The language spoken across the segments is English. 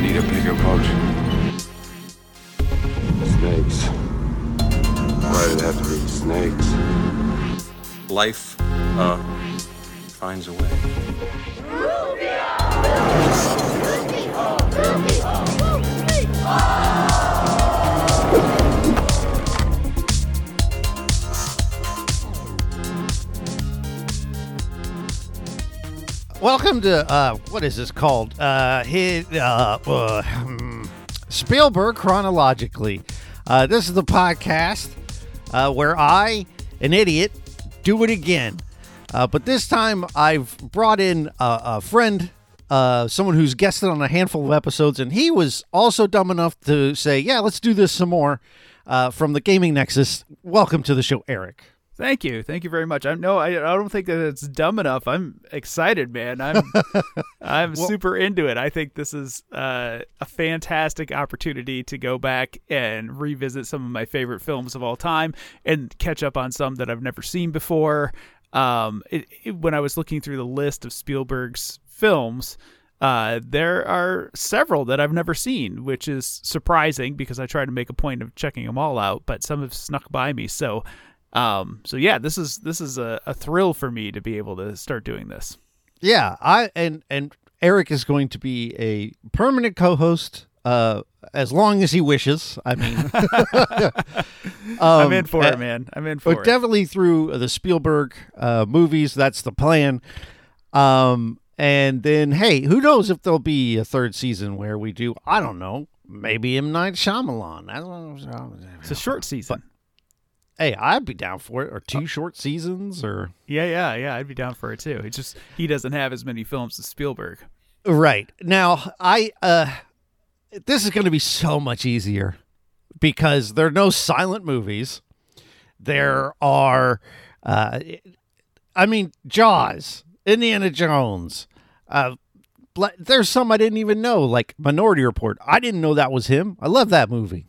need a bigger boat. Snakes. Why did it have to be snakes? Life, uh, finds a way. Welcome to uh, what is this called? Uh, hit, uh, uh, hmm, Spielberg chronologically. Uh, this is the podcast uh, where I, an idiot, do it again. But this time I've brought in a, a friend, someone who's guested on a handful of episodes, and he was also dumb enough to say, "Yeah, let's do this some more." From the Gaming Nexus. Welcome to the show, Eric. Thank you, thank you very much. I no, I, I don't think that it's dumb enough. I'm excited, man. I'm I'm super into it. I think this is uh, a fantastic opportunity to go back and revisit some of my favorite films of all time and catch up on some that I've never seen before. Um, it, it- when I was looking through the list of Spielberg's films, uh, there are several that I've never seen, which is surprising because I try to make a point of checking them all out, but some have snuck by me. So, um, so yeah, this is this is a, a thrill for me to be able to start doing this. Yeah, I and and Eric is going to be a permanent co-host uh as long as he wishes. I mean, I'm Um, in for uh, it, man. I'm in for but it. definitely through the Spielberg uh movies. That's the plan. Um, and then hey, who knows if there'll be a third season where we do? I don't know. Maybe M Night Shyamalan. I don't know. It's a short season. Hey, I'd be down for it. Or two short seasons, or yeah, yeah, yeah. I'd be down for it too. It's just he doesn't have as many films as Spielberg. Right. Now, I uh this is going to be so much easier because there are no silent movies. There are uh I mean Jaws, Indiana Jones. Uh there's some I didn't even know like Minority Report. I didn't know that was him. I love that movie.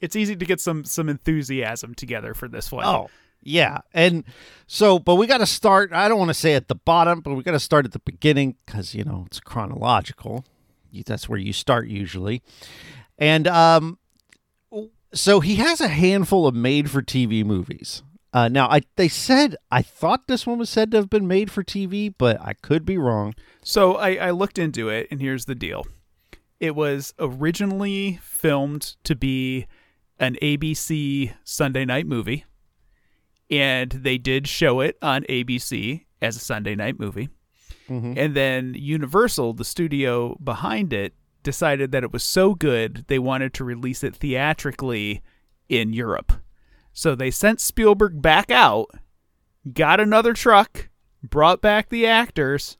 It's easy to get some some enthusiasm together for this one. Oh, yeah. And so, but we got to start. I don't want to say at the bottom, but we got to start at the beginning because, you know, it's chronological. You- That's where you start usually. And um, so he has a handful of made for TV movies. Uh, now, I they said, I thought this one was said to have been made for TV, but I could be wrong. So I, I looked into it, and here's the deal. It was originally filmed to be an ABC Sunday night movie, and they did show it on ABC as a Sunday night movie. Mm-hmm. And then Universal, the studio behind it, decided that it was so good they wanted to release it theatrically in Europe. So they sent Spielberg back out, got another truck, brought back the actors,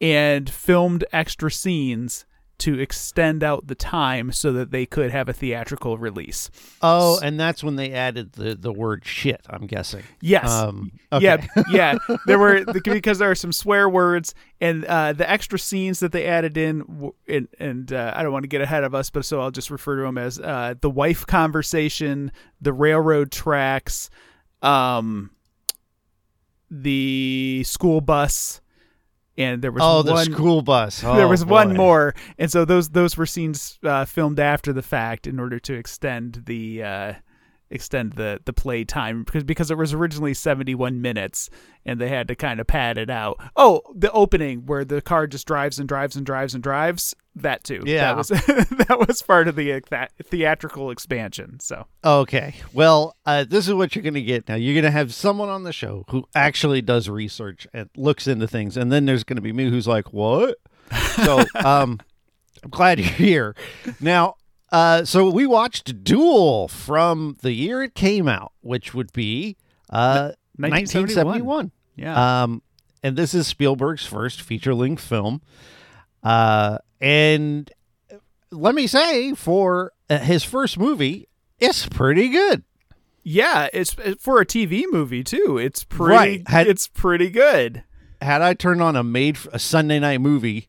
and filmed extra scenes to extend out the time so that they could have a theatrical release. Oh, and that's when they added the, the word shit, I'm guessing. Yes. Um, okay. Yeah, yeah. There were because there are some swear words and uh, the extra scenes that they added in, and, and uh, I don't want to get ahead of us, but so I'll just refer to them as uh, the wife conversation, the railroad tracks, um, the school bus, and there was Oh, the school bus. there Oh, was one more, and so those those were scenes uh, filmed after the fact in order to extend the uh, extend the the play time because because it was originally seventy one minutes and they had to kind of pad it out. Oh, the opening where the car just drives and drives and drives and drives. That too. Yeah. that was that was part of the uh, that theatrical expansion. So Okay. Well, uh, this is what you're going to get now. You're going to have someone on the show who actually does research and looks into things, and then there's going to be me who's like, "What?" So, um, I'm glad you're here. Now, uh, so we watched Duel from the year it came out, which would be uh, 1971. 1971. yeah, Um, and this is Spielberg's first feature length film. Uh, and let me say, for uh, his first movie, it's pretty good. yeah. It's for a TV movie too. It's pretty. Right. Had- it's pretty good. Had I turned on a made a Sunday night movie,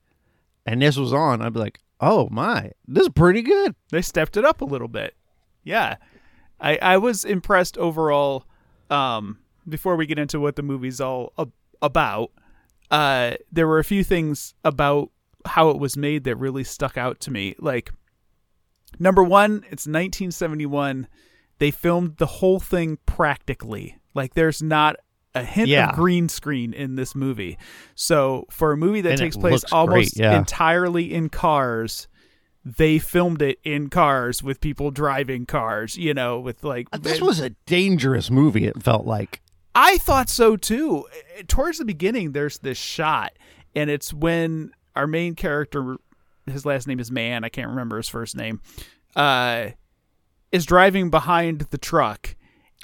and this was on, I'd be like, "Oh my, this is pretty good." they stepped it up a little bit. Yeah. I I was impressed overall um before we get into what the movie's all ab- about. Uh there were a few things about how it was made that really stuck out to me. Like number 1, it's 1971. They filmed the whole thing practically. Like there's not a hint Yeah. of green screen in this movie. So for a movie that And takes place almost great, yeah. entirely in cars, they filmed it in cars with people driving cars, you know, with like Uh, This was a dangerous movie. It felt like. I thought so too. Uh, Towards the beginning, there's this shot, and it's when our main character, his last name is Mann, I can't remember his first name, uh, is driving behind the truck.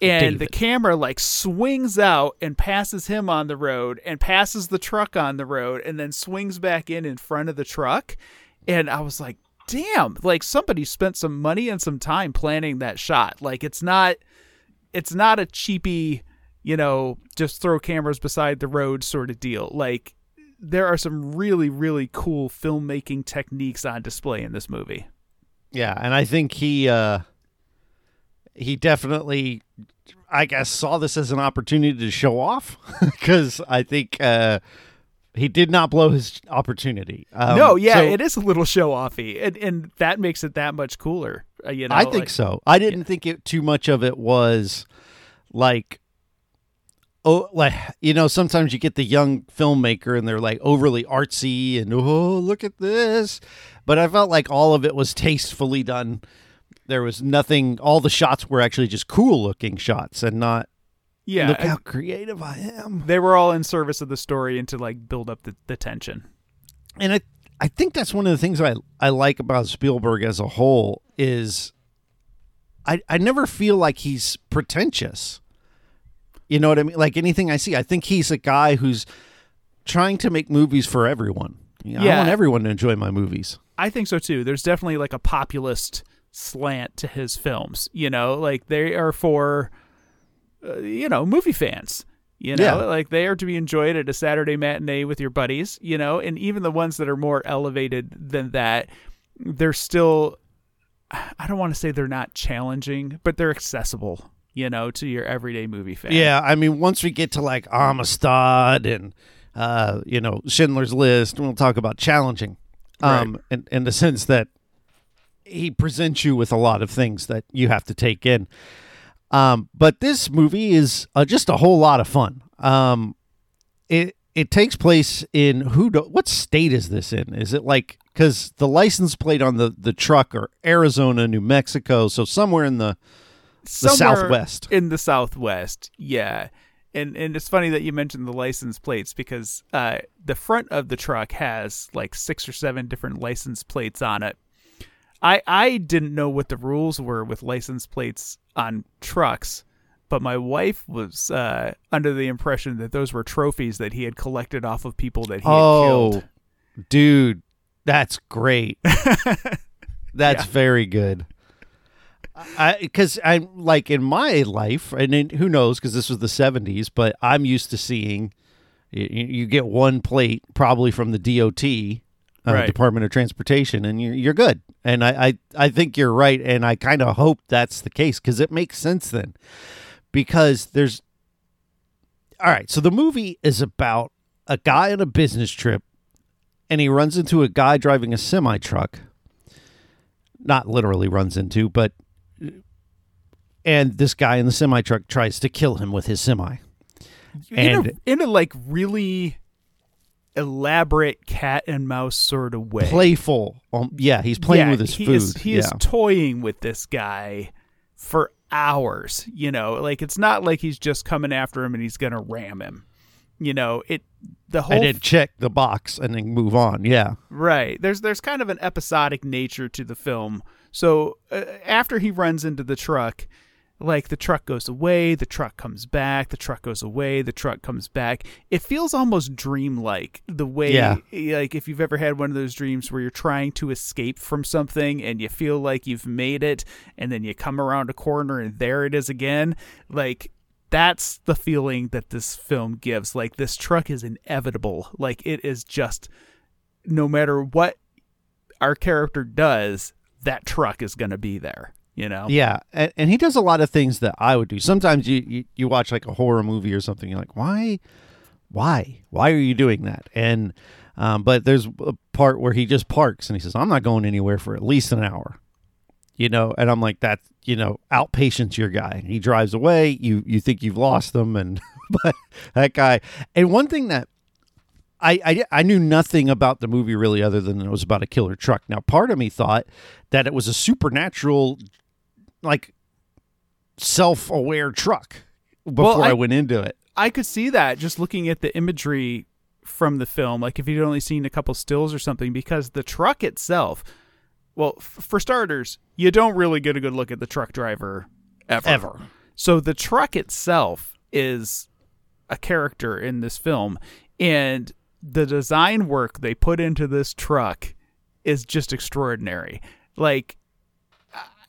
And the camera like swings out and passes him on the road and passes the truck on the road and then swings back in in front of the truck. And I was like, damn, like somebody spent some money and some time planning that shot. Like it's not it's not a cheapy, you know, just throw cameras beside the road sort of deal. Like there are some really really cool filmmaking techniques on display in this movie. Yeah, and I think he uh he definitely I guess saw this as an opportunity to show off cuz I think uh he did not blow his opportunity. Um, no, yeah, so it is a little show offy, and and that makes it that much cooler. Uh, you know, I think like- so. I didn't think it too much of it was like oh like you know sometimes you get the young filmmaker and they're like overly artsy and oh look at this but i felt like all of it was tastefully done there was nothing all the shots were actually just cool looking shots and not Yeah, look how creative i am they were all in service of the story and to like build up the, the tension. and I I think that's one of the things I I like about Spielberg as a whole is I I never feel like he's pretentious. You know what I mean? Like anything I see, I think he's a guy who's trying to make movies for everyone. You know, I want everyone to enjoy my movies. I think so too. There's definitely like a populist slant to his films. You know, like they are for, uh, you know, movie fans. You know, Yeah. like they are to be enjoyed at a Saturday matinee with your buddies. You know, and even the ones that are more elevated than that, they're still. I don't want to say they're not challenging, but they're accessible. You know, to your everyday movie fan. Yeah, I mean, once we get to like Amistad and uh, you know Schindler's List, we'll talk about challenging, um, in in the sense that he presents you with a lot of things that you have to take in. Um, but this movie is uh, just a whole lot of fun. Um, it it takes place in who? Do, what state is this in? Is it like because the license plate on the the truck are Arizona, New Mexico, so somewhere in the the Southwest. in the southwest yeah and and it's funny that you mentioned the license plates because uh the front of the truck has like six or seven different license plates on it i i didn't know what the rules were with license plates on trucks but my wife was uh under the impression that those were trophies that he had collected off of people that he had Oh, killed dude, that's great. that's very good. I because I'm like in my life, and in, who knows? Because this was the '70s, but I'm used to seeing you, you get one plate probably from the DOT, uh, Right. Department of Transportation, and you're you're good. And I I, I think you're right, and I kind of hope that's the case because it makes sense then, because there's all right. So the movie is about a guy on a business trip and he runs into a guy driving a semi truck. Not literally runs into, but and this guy in the semi truck tries to kill him with his semi. in, And- a, in a like really elaborate cat and mouse sort of way Playful. Um, yeah, he's playing Yeah, with his he food. Is, he yeah. is toying with this guy for hours. You know, like it's not like he's just coming after him and he's gonna ram him. You know, it the whole and then check the box and then move on. Yeah. Right. There's there's kind of an episodic nature to the film. So uh, after he runs into the truck, like the truck goes away, the truck comes back, the truck goes away, the truck comes back. It feels almost dreamlike the way Yeah. like if you've ever had one of those dreams where you're trying to escape from something and you feel like you've made it and then you come around a corner and there it is again. Like that's the feeling that this film gives. Like this truck is inevitable. Like it is just no matter what our character does, that truck is going to be there. You know? Yeah, and, and he does a lot of things that I would do. Sometimes you, you you watch like a horror movie or something, you're like, why, why, why are you doing that? And Um, but there's a part where he just parks and he says, "I'm not going anywhere for at least an hour." You know, and I'm like, "That you know, outpatience your guy." He drives away. You you think you've lost him, and but that guy. And one thing that I, I I knew nothing about the movie really, other than it was about a killer truck. Now, part of me thought that it was a supernatural, like self-aware truck before I, I- went into it. I could see that just looking at the imagery from the film, like if you'd only seen a couple stills or something, because the truck itself, well, f- for starters, you don't really get a good look at the truck driver ever. Ever. So the truck itself is a character in this film, and the design work they put into this truck is just extraordinary. Like,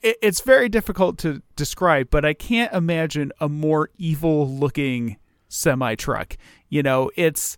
it, it's very difficult to describe, but I can't imagine a more evil looking semi truck. You know, it's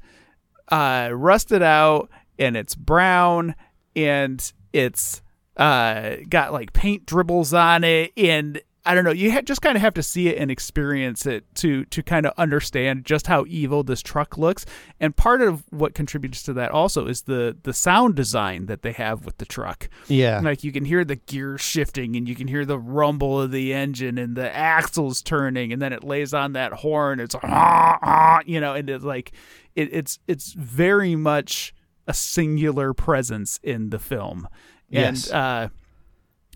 uh, rusted out and it's brown and it's uh, got like paint dribbles on it and I don't know. You ha- just kind of have to see it and experience it to to kind of understand just how evil this truck looks. And part of what contributes to that also is the the sound design that they have with the truck. Yeah. Like you can hear the gear shifting and you can hear the rumble of the engine and the axles turning and then it lays on that horn. It's ah, ah, you know, and it's like it, it's it's very much a singular presence in the film. And Yes. uh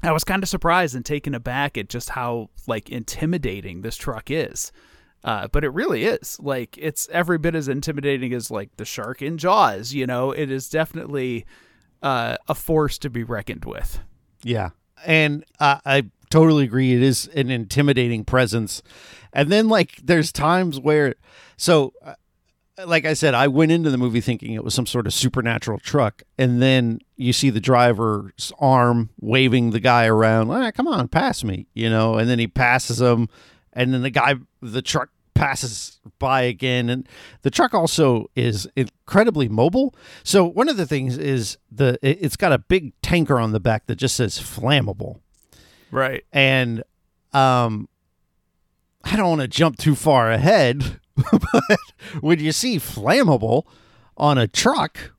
I was kind of surprised and taken aback at just how like intimidating this truck is. Uh, but it really is like it's every bit as intimidating as like the shark in Jaws. You know, it is definitely uh, a force to be reckoned with. Yeah. And uh, I totally agree. It is an intimidating presence. And then, like, there's times where, so, uh, like I said, I went into the movie thinking it was some sort of supernatural truck. And then you see the driver's arm waving the guy around. Ah, come on, pass me, you know? And then he passes him. And then the guy, the truck passes by again. And the truck also is incredibly mobile. So, one of the things is the it- it's got a big tanker on the back that just says flammable Right. and um i don't want to jump too far ahead but when you see flammable on a truck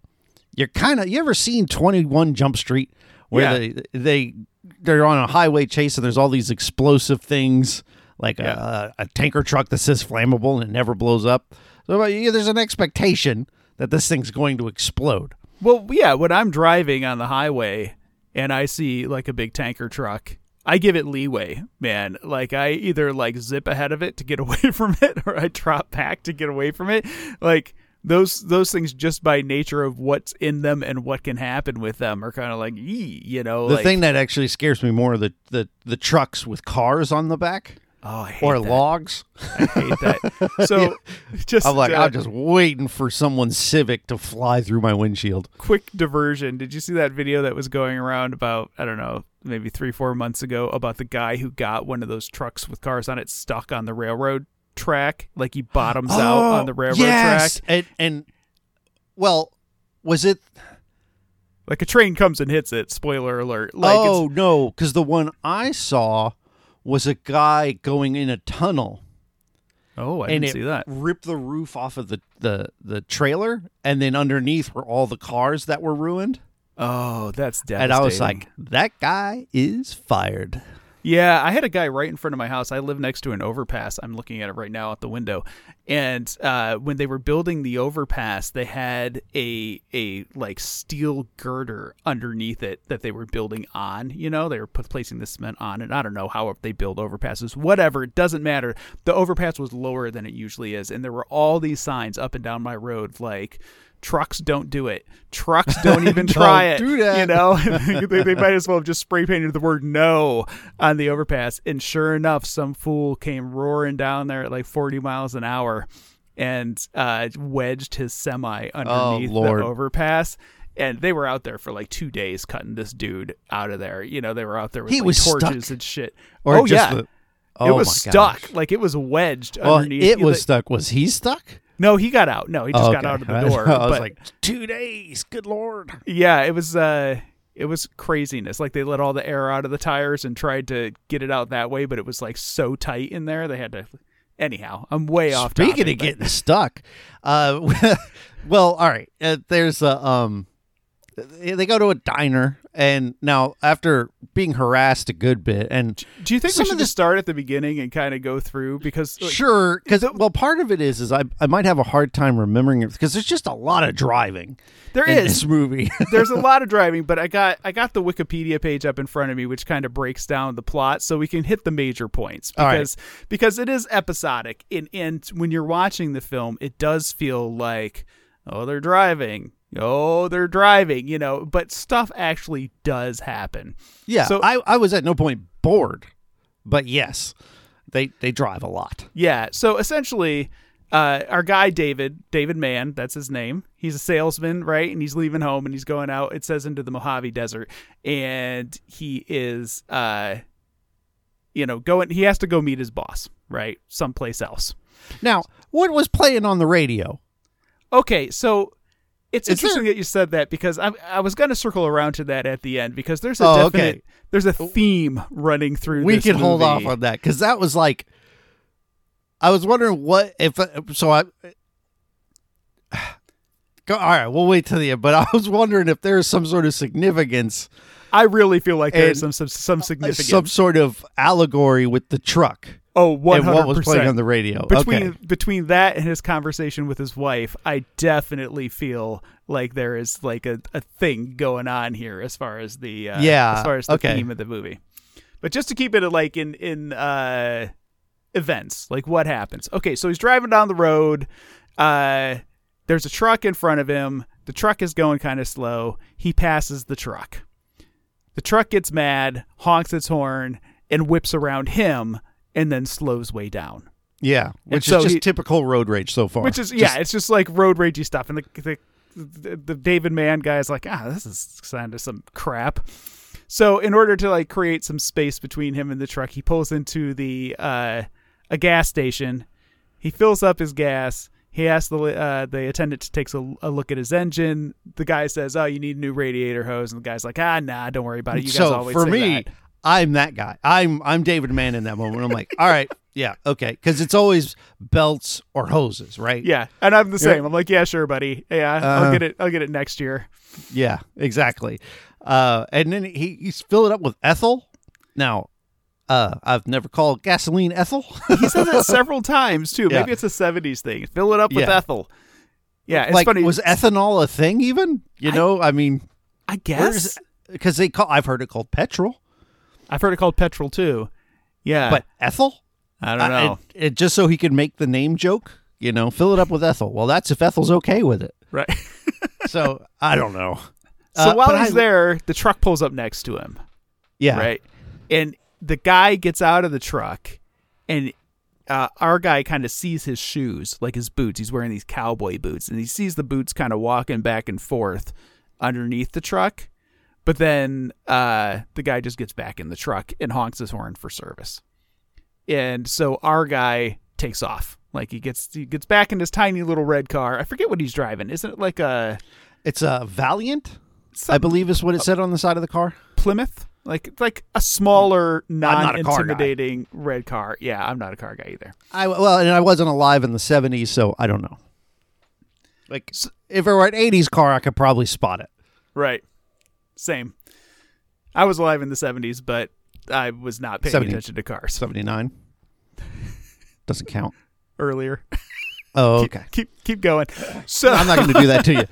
you're kind of you ever seen 21 jump street where Yeah. they they they're on a highway chase and there's all these explosive things like Yeah. a, a tanker truck that says flammable and it never blows up so yeah, there's an expectation that this thing's going to explode Well, yeah, when I'm driving on the highway and I see like a big tanker truck, I give it leeway, man. Like I either like zip ahead of it to get away from it or I drop back to get away from it. Like those those things just by nature of what's in them and what can happen with them are kind of like, you know, the like, thing that actually scares me more the, the the trucks with cars on the back oh, I hate or that. logs I hate that. So just I'm like, uh, I'm just waiting for someone's Civic to fly through my windshield. quick diversion. Did you see that video that was going around about I don't know, maybe three four months ago about the guy who got one of those trucks with cars on it stuck on the railroad track, like he bottoms out on oh, the railroad Oh, yes. track, And, and well, was it? like a train comes and hits it. Spoiler alert! Like oh no, because the one I saw was a guy going in a tunnel, oh, I and didn't see that. ripped the roof off of the, the the trailer, and then underneath were all the cars that were ruined. Oh, that's devastating. And I was like, that guy is fired. Yeah, I had a guy right in front of my house. I live next to an overpass. I'm looking at it right now out the window. And uh, when they were building the overpass, they had a a like steel girder underneath it that they were building on. You know, they were put, placing the cement on it. I don't know how they build overpasses. Whatever, it doesn't matter. The overpass was lower than it usually is, and there were all these signs up and down my road like. Trucks don't do it. Trucks don't even try it. Don't do that. You know, they, they might as well have just spray painted the word no on the overpass. And sure enough, some fool came roaring down there at like 40 miles an hour and uh, wedged his semi underneath the Oh, Lord. overpass. And they were out there for like two days cutting this dude out of there. You know, they were out there with He like, was torches stuck? and shit. Or oh, just yeah. the- oh it was stuck. gosh. Like it was wedged Well, underneath. it was like- stuck. Was he stuck? No, he got out. No, he just Oh, got out of the door. I was like, two days. Good lord. yeah, it was uh it was craziness. Like they let all the air out of the tires and tried to get it out that way, but it was like so tight in there they had to Anyhow, I'm way off. Speaking topic, of but- getting stuck, uh, well, all right. Uh, there's a um, they go to a diner, and now after being harassed a good bit, and do you think some we of should the- just start at the beginning and kind of go through because like, sure, because well, part of it is is I I might have a hard time remembering it because there's just a lot of driving. there is this movie. there's a lot of driving, but I got I got the Wikipedia page up in front of me, which kind of breaks down the plot, so we can hit the major points All right. because because it is episodic. And and when you're watching the film, it does feel like oh they're driving, oh they're driving, you know, but stuff actually does happen. yeah, So- I I was at no point bored, but yes, they they drive a lot. Yeah. So essentially, uh, our guy David, David Mann, that's his name. He's a salesman, right? And he's leaving home and he's going out. It says into the Mojave Desert, and he is, uh, you know, going. He has to go meet his boss, right, someplace else. Now, what was playing on the radio? Okay, so. It's Is interesting there- that you said that because I I was going to circle around to that at the end because there's a Oh, definite okay. there's a theme running through. we can hold off on that because that was like i was wondering what if uh, so i go all right we'll wait till the end but i was wondering if there's some sort of significance I really feel like there's some some, some significance. some sort of allegory with the truck oh, one and what was playing on the radio between okay between that and his conversation with his wife, I definitely feel like there is like a, a thing going on here as far as the uh, Yeah, as far as the okay. theme of the movie. But just to keep it like in in uh, events, like what happens? Okay, so he's driving down the road. Uh, there's a truck in front of him. The truck is going kind of slow. He passes the truck. The truck gets mad, honks its horn, and whips around him, and then slows way down. yeah which so is just he- typical road rage so far Which is Just- yeah, it's just like road ragey stuff, and the the, the, the David Mann guy is like, ah, this is kind of some crap. So in order to like create some space between him and the truck, he pulls into the uh, a gas station. He fills up his gas. He asks the uh, the attendant to take a, a look at his engine. The guy says, "Oh, you need a new radiator hose," and the guy's like, "Ah, nah, don't worry about it. You guys so always for me that." I'm that guy i'm i'm david mann in that moment i'm like all right yeah okay because it's always belts or hoses right Yeah, and I'm the same. I'm like, yeah, sure, buddy. Yeah, I'll Uh, get it. I'll get it next year. Yeah, exactly. Uh, and then he, he's filled it up with ethyl. Now, uh, I've never called gasoline ethyl. He says it several times too. Yeah. Maybe it's a '70s thing. Fill it up with Yeah. ethyl. Yeah, it's like, funny. was ethanol a thing even? You I- know, I mean, I guess because they call I've heard it called petrol, I've heard it called petrol too. Yeah, but Ethel. I don't Uh, know. it- it- just so he could make the name joke. You know, fill it up with Ethel. Well, that's if Ethel's okay with it. right. So I don't know. so Uh, while he's I- there, the truck pulls up next to him. Yeah, Right, and the guy gets out of the truck, and uh, our guy kind of sees his shoes, like his boots. He's wearing these cowboy boots, and he sees the boots kind of walking back and forth underneath the truck. But then uh, the guy just gets back in the truck and honks his horn for service. And so our guy takes off. Like he gets he gets back in his tiny little red car. I forget what he's driving. Isn't it like a It's a Valiant, I believe, is what it said on the side of the car. Plymouth? Like it's like a smaller, not a car non-intimidating red car. Yeah, I'm not a car guy either. I well, and I wasn't alive in the '70s, so I don't know. Like, if it were an '80s car, I could probably spot it. Right. Same. I was alive in the 70s, but I was not paying 70. attention to cars '79 doesn't count. earlier. Oh, okay. keep keep going. So I'm not going to do that to you.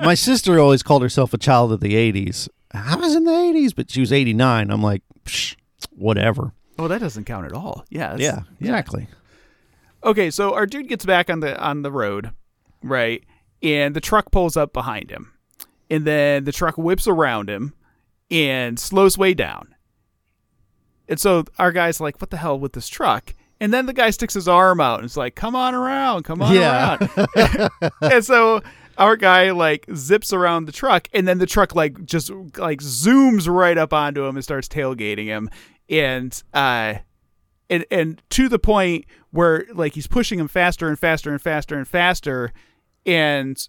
My sister always called herself a child of the '80s. I was in the '80s, but she was '89. I'm like, Psh, whatever. Well, that doesn't count at all. Yeah. Yeah, exactly. Okay, so our dude gets back on the on the road, right? And the truck pulls up behind him. And then the truck whips around him and slows way down. And so our guy's like, "What the hell with this truck?" And then the guy sticks his arm out and it's like, "Come on around, come on Yeah. around." and so our guy like zips around the truck and then the truck like just like zooms right up onto him and starts tailgating him and uh and and to the point where like he's pushing him faster and faster and faster and faster and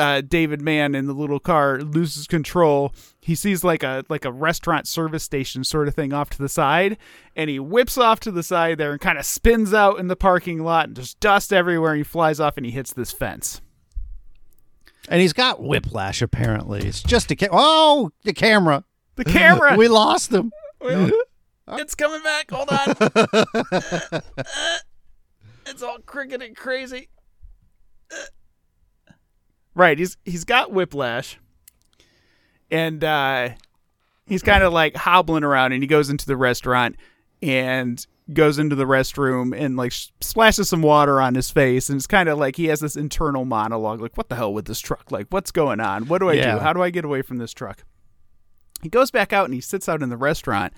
uh, David Mann in the little car loses control. He sees like a like a restaurant service station sort of thing off to the side, and he whips off to the side there and kind of spins out in the parking lot and there's dust everywhere. And he flies off and he hits this fence. And he's got whiplash. Apparently, it's just a ca- oh the camera. The camera. we lost him. it's coming back. Hold on. it's all crooked and crazy. Right, he's he's got whiplash, and uh, he's kind of like hobbling around, and he goes into the restaurant and goes into the restroom and like splashes some water on his face, and it's kind of like he has this internal monologue, like, "What the hell with this truck? Like, what's going on? What do I Yeah. do? How do I get away from this truck?" He goes back out and he sits out in the restaurant,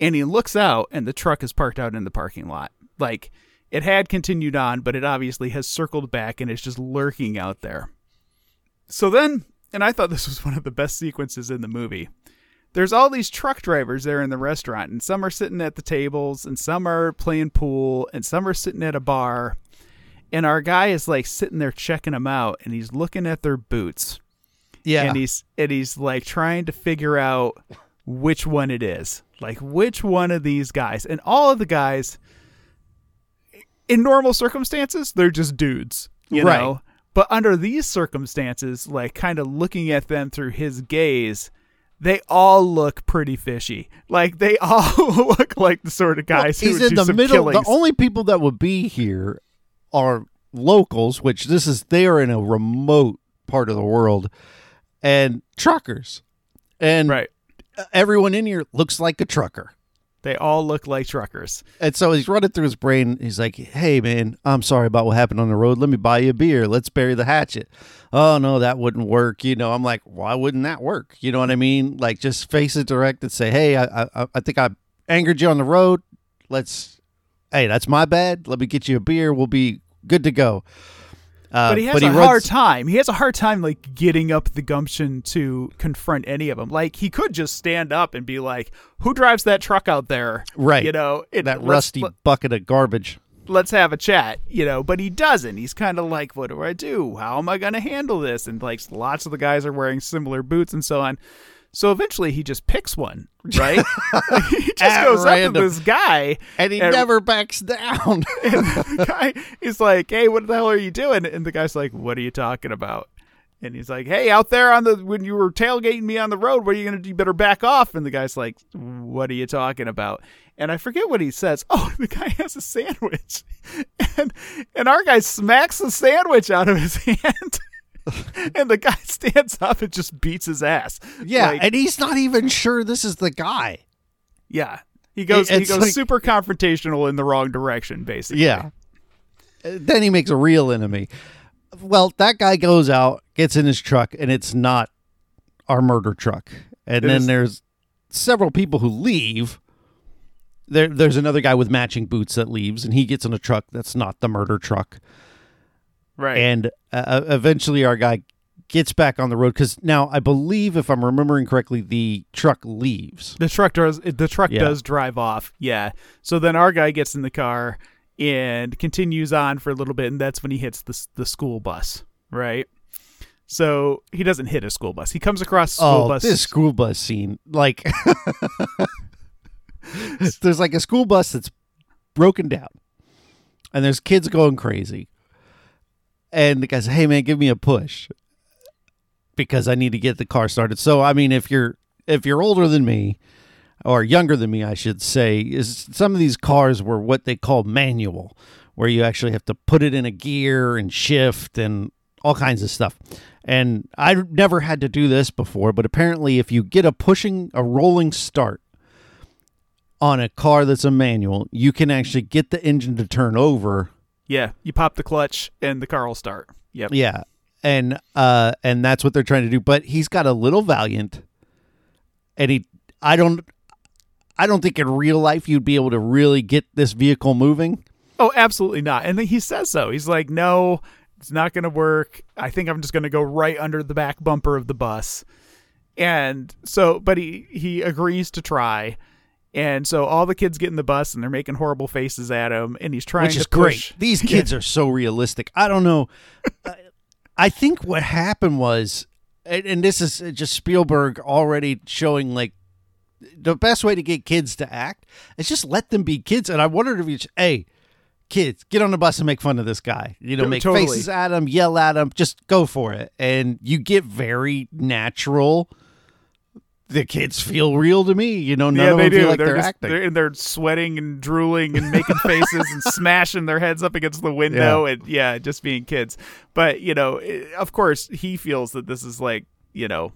and he looks out, and the truck is parked out in the parking lot, like. It had continued on, but it obviously has circled back and it's just lurking out there. So then, and I thought this was one of the best sequences in the movie. There's all these truck drivers there in the restaurant, and some are sitting at the tables, and some are playing pool, and some are sitting at a bar. And our guy is like sitting there checking them out, and he's looking at their boots, Yeah, and he's and he's like trying to figure out which one it is, like which one of these guys. And all of the guys, in normal circumstances, they're just dudes, you Right. know. But under these circumstances, like kind of looking at them through his gaze, they all look pretty fishy. Like they all look like the sort of guys who he's would in do the some middle. killings. The only people that would be here are locals, which this is they are in a remote part of the world, and truckers, and right. everyone in here looks like a trucker. They all look like truckers. And so he's running through his brain. He's like, "Hey, man, I'm sorry about what happened on the road. Let me buy you a beer. Let's bury the hatchet." Oh no, that wouldn't work. You know, I'm like, why wouldn't that work? You know what I mean? Like, just face it direct and say, "Hey, I, I, I think I angered you on the road. Let's, hey, that's my bad. Let me get you a beer. We'll be good to go." Uh, but he has a runs- hard time. He has a hard time like getting up the gumption to confront any of them. Like he could just stand up and be like, "Who drives that truck out there?" Right. You know, and that rusty let- bucket of garbage. let's have a chat, you know, but he doesn't. He's kind of like, what do I do? How am I going to handle this? And like lots of the guys are wearing similar boots and so on. So eventually he just picks one, right? he just At goes up random. to this guy And he And- never backs down. and the guy is like, "Hey, what the hell are you doing?" And the guy's like, "What are you talking about?" And he's like, "Hey, out there on the when you were tailgating me on the road, what are you gonna do? You better back off." And the guy's like, "What are you talking about?" And I forget what he says. Oh, the guy has a sandwich, and and our guy smacks the sandwich out of his hand. and the guy stands up and just beats his ass. yeah, Like, and he's not even sure this is the guy. yeah. He goes. He goes like- super confrontational in the wrong direction, basically. Yeah. Then he makes a real enemy. Well, that guy goes out, gets in his truck, and it's not our murder truck. And It then is- there's several people who leave. There, there's another guy with matching boots that leaves, and he gets in a truck that's not the murder truck. Right. And uh, eventually, our guy gets back on the road because now I believe, if I'm remembering correctly, the truck leaves. The truck does. The truck Yeah. does drive off. Yeah. So then our guy gets in the car and continues on for a little bit, and that's when he hits the the school bus. Right. So he doesn't hit a school bus. He comes across school oh, bus. this school bus scene, like, there's like a school bus that's broken down, and there's kids going crazy, and the guy says, "Hey man, give me a push," because I need to get the car started. So I mean, if you're if you're older than me, or younger than me, I should say, is some of these cars were what they call manual, where you actually have to put it in a gear and shift and all kinds of stuff. And I never had to do this before, but apparently, if you get a pushing, a rolling start on a car that's a manual, you can actually get the engine to turn over. Yeah. You pop the clutch and the car will start. Yep. Yeah. And uh and that's what they're trying to do. But he's got a little valiant and he I don't I don't think in real life you'd be able to really get this vehicle moving. Oh, absolutely not. And then he says so. He's like, no, it's not going to work. I think I'm just going to go right under the back bumper of the bus. And so, but he, he agrees to try. And so all the kids get in the bus and they're making horrible faces at him. And he's trying which to is great. These kids are so realistic. I don't know. I think what happened was, and, and this is just Spielberg already showing like the best way to get kids to act is just let them be kids. And I wondered if you, hey, kids, get on the bus and make fun of this guy. You know, make totally. faces at him, yell at him, just go for it, and you get very natural. The kids feel real to me. You know, none yeah, they do. like they're, they're, just, acting. They're, and they're sweating and drooling and making faces and smashing their heads up against the window and yeah, just being kids. But you know, eh, of course, he feels that this is like you know,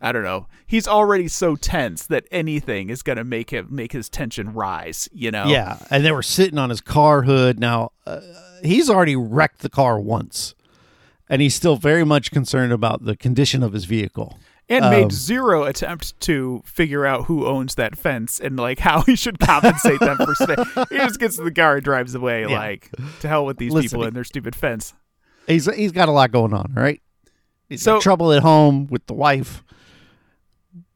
I don't know. He's already so tense that anything is gonna make him make his tension rise. You know. Yeah, and they were sitting on his car hood. Now uh, he's already wrecked the car once, and he's still very much concerned about the condition of his vehicle. And Um, made zero attempt to figure out who owns that fence and like how he should compensate them for staying. He just gets in the car and drives away. Yeah. Like to hell with these Listen, people and their stupid fence. He's he's got a lot going on, right? He's So- trouble at home with the wife.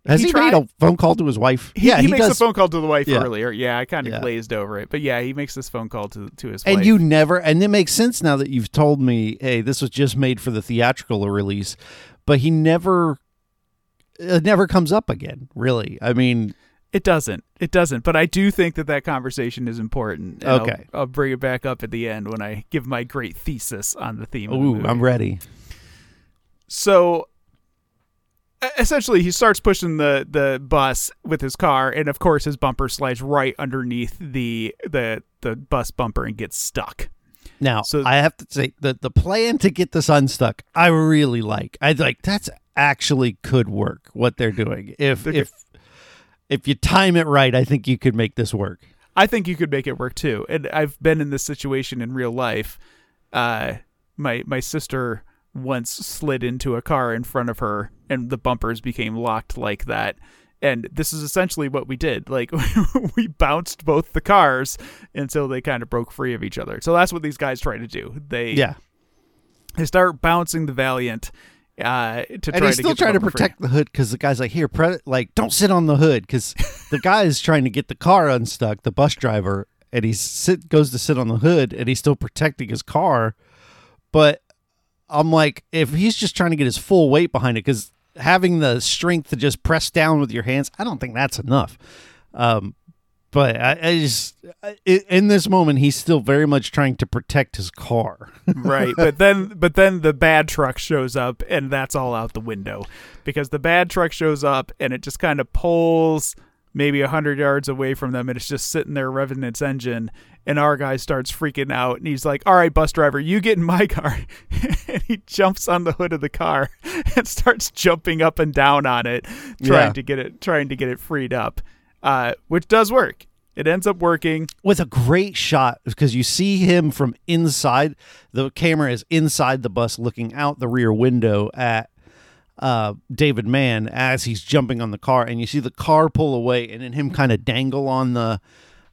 Has He he, tried- made a phone call to his wife? He, yeah, he, he, makes does. a phone call to the wife Yeah. earlier. Yeah, I kind of Yeah. glazed over it, but yeah, he makes this phone call to to his wife. and wife. you never, and it makes sense now that you've told me, hey, this was just made for the theatrical release, but he never, it never comes up again. Really, I mean, it doesn't. It doesn't. But I do think that that conversation is important. and I'll- Okay. I'll, bring it back up at the end when I give my great thesis on the theme. of the ooh. I'm ready. so essentially he starts pushing the the bus with his car and of course his bumper slides right underneath the the the bus bumper and gets stuck Now, So- I have to say the the plan to get this unstuck, I really like. I like that's actually could work what they're doing. If They're if if you time it right, I think you could make this work. i think you could make it work too and i've been in this situation in real life uh my my sister once slid into a car in front of her and the bumpers became locked like that and this is essentially what we did like we bounced both the cars until they kind of broke free of each other so that's what these guys try to do they Yeah, they start bouncing the Valiant uh, to and try he's to still trying to bumper free. protect the hood because the guy's like, "Here, pre- like, don't sit on the hood," because the guy is trying to get the car unstuck, the bus driver, and he sit goes to sit on the hood, and he's still protecting his car. But I'm like, if he's just trying to get his full weight behind it, because having the strength to just press down with your hands, I don't think that's enough. Um, but I, I just I, in this moment, he's still very much trying to protect his car. right, but then but then the bad truck shows up and that's all out the window because the bad truck shows up and it just kind of pulls maybe a hundred yards away from them and it's just sitting there revving its engine and our guy starts freaking out and he's like all right bus driver you get in my car and he jumps on the hood of the car and starts jumping up and down on it trying Yeah. to get it trying to get it freed up uh, which does work it ends up working with a great shot because you see him from inside. The camera is inside the bus, looking out the rear window at uh, David Mann as he's jumping on the car, and you see the car pull away, and then him kind of dangle on the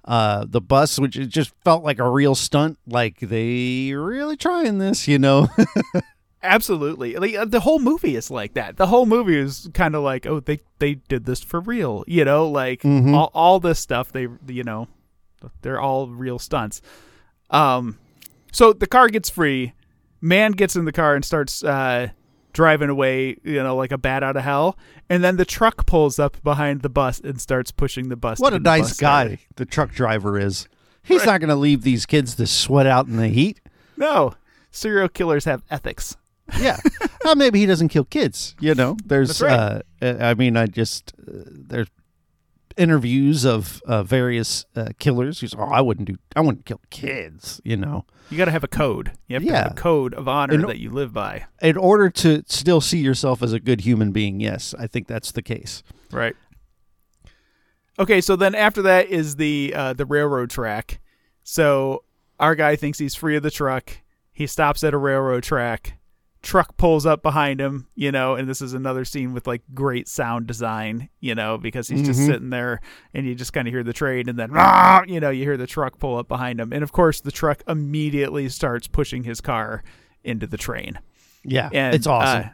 uh, the bus, which it just felt like a real stunt. Like they really trying this, you know? Absolutely. Like uh, the whole movie is like that. The whole movie is kind of like, oh, they they did this for real, you know, like Mhm. all all this stuff they you know, they're all real stunts. Um so the car gets free. Mann gets in the car and starts uh driving away, you know, like a bat out of hell. And then the truck pulls up behind the bus and starts pushing the bus. what a nice guy the truck driver is. He's not going to leave these kids to sweat out in the heat. No. Serial killers have ethics. Yeah. well, maybe he doesn't kill kids. You know, there's. Right. Uh, I mean, I just uh, there's interviews of uh, various uh, killers who's, oh, I wouldn't do, I wouldn't kill kids. You know, You got to have a code. You have to have a code of honor And- that you live by. in order to still see yourself as a good human being, yes, I think that's the case. Right. Okay, so then after that is the uh, the railroad track. So our guy thinks he's free of the truck. He stops at a railroad track. Truck pulls up behind him, you know, and this is another scene with like great sound design, you know, because he's just Mhm. sitting there and you just kind of hear the train and then, "Rah!" you know, you hear the truck pull up behind him. And of course, the truck immediately starts pushing his car into the train. Yeah, And it's awesome. uh,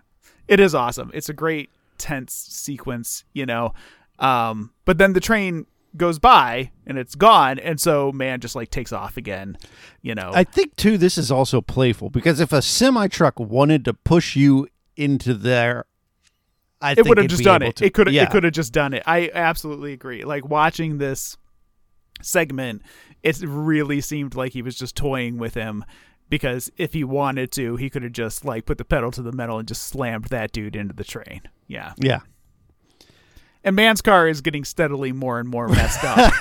it is awesome. It's a great tense sequence, you know. Um, but then the train goes by and it's gone, and so Mann just like takes off again. You know, I think too this is also playful because if a semi truck wanted to push you into there, I it think would have just done it. to- It could yeah. It could have just done it. I absolutely agree. Like watching this segment, it really seemed like he was just toying with him because if he wanted to, he could have just like put the pedal to the metal and just slammed that dude into the train. Yeah. Yeah. And Mann's car is getting steadily more and more messed up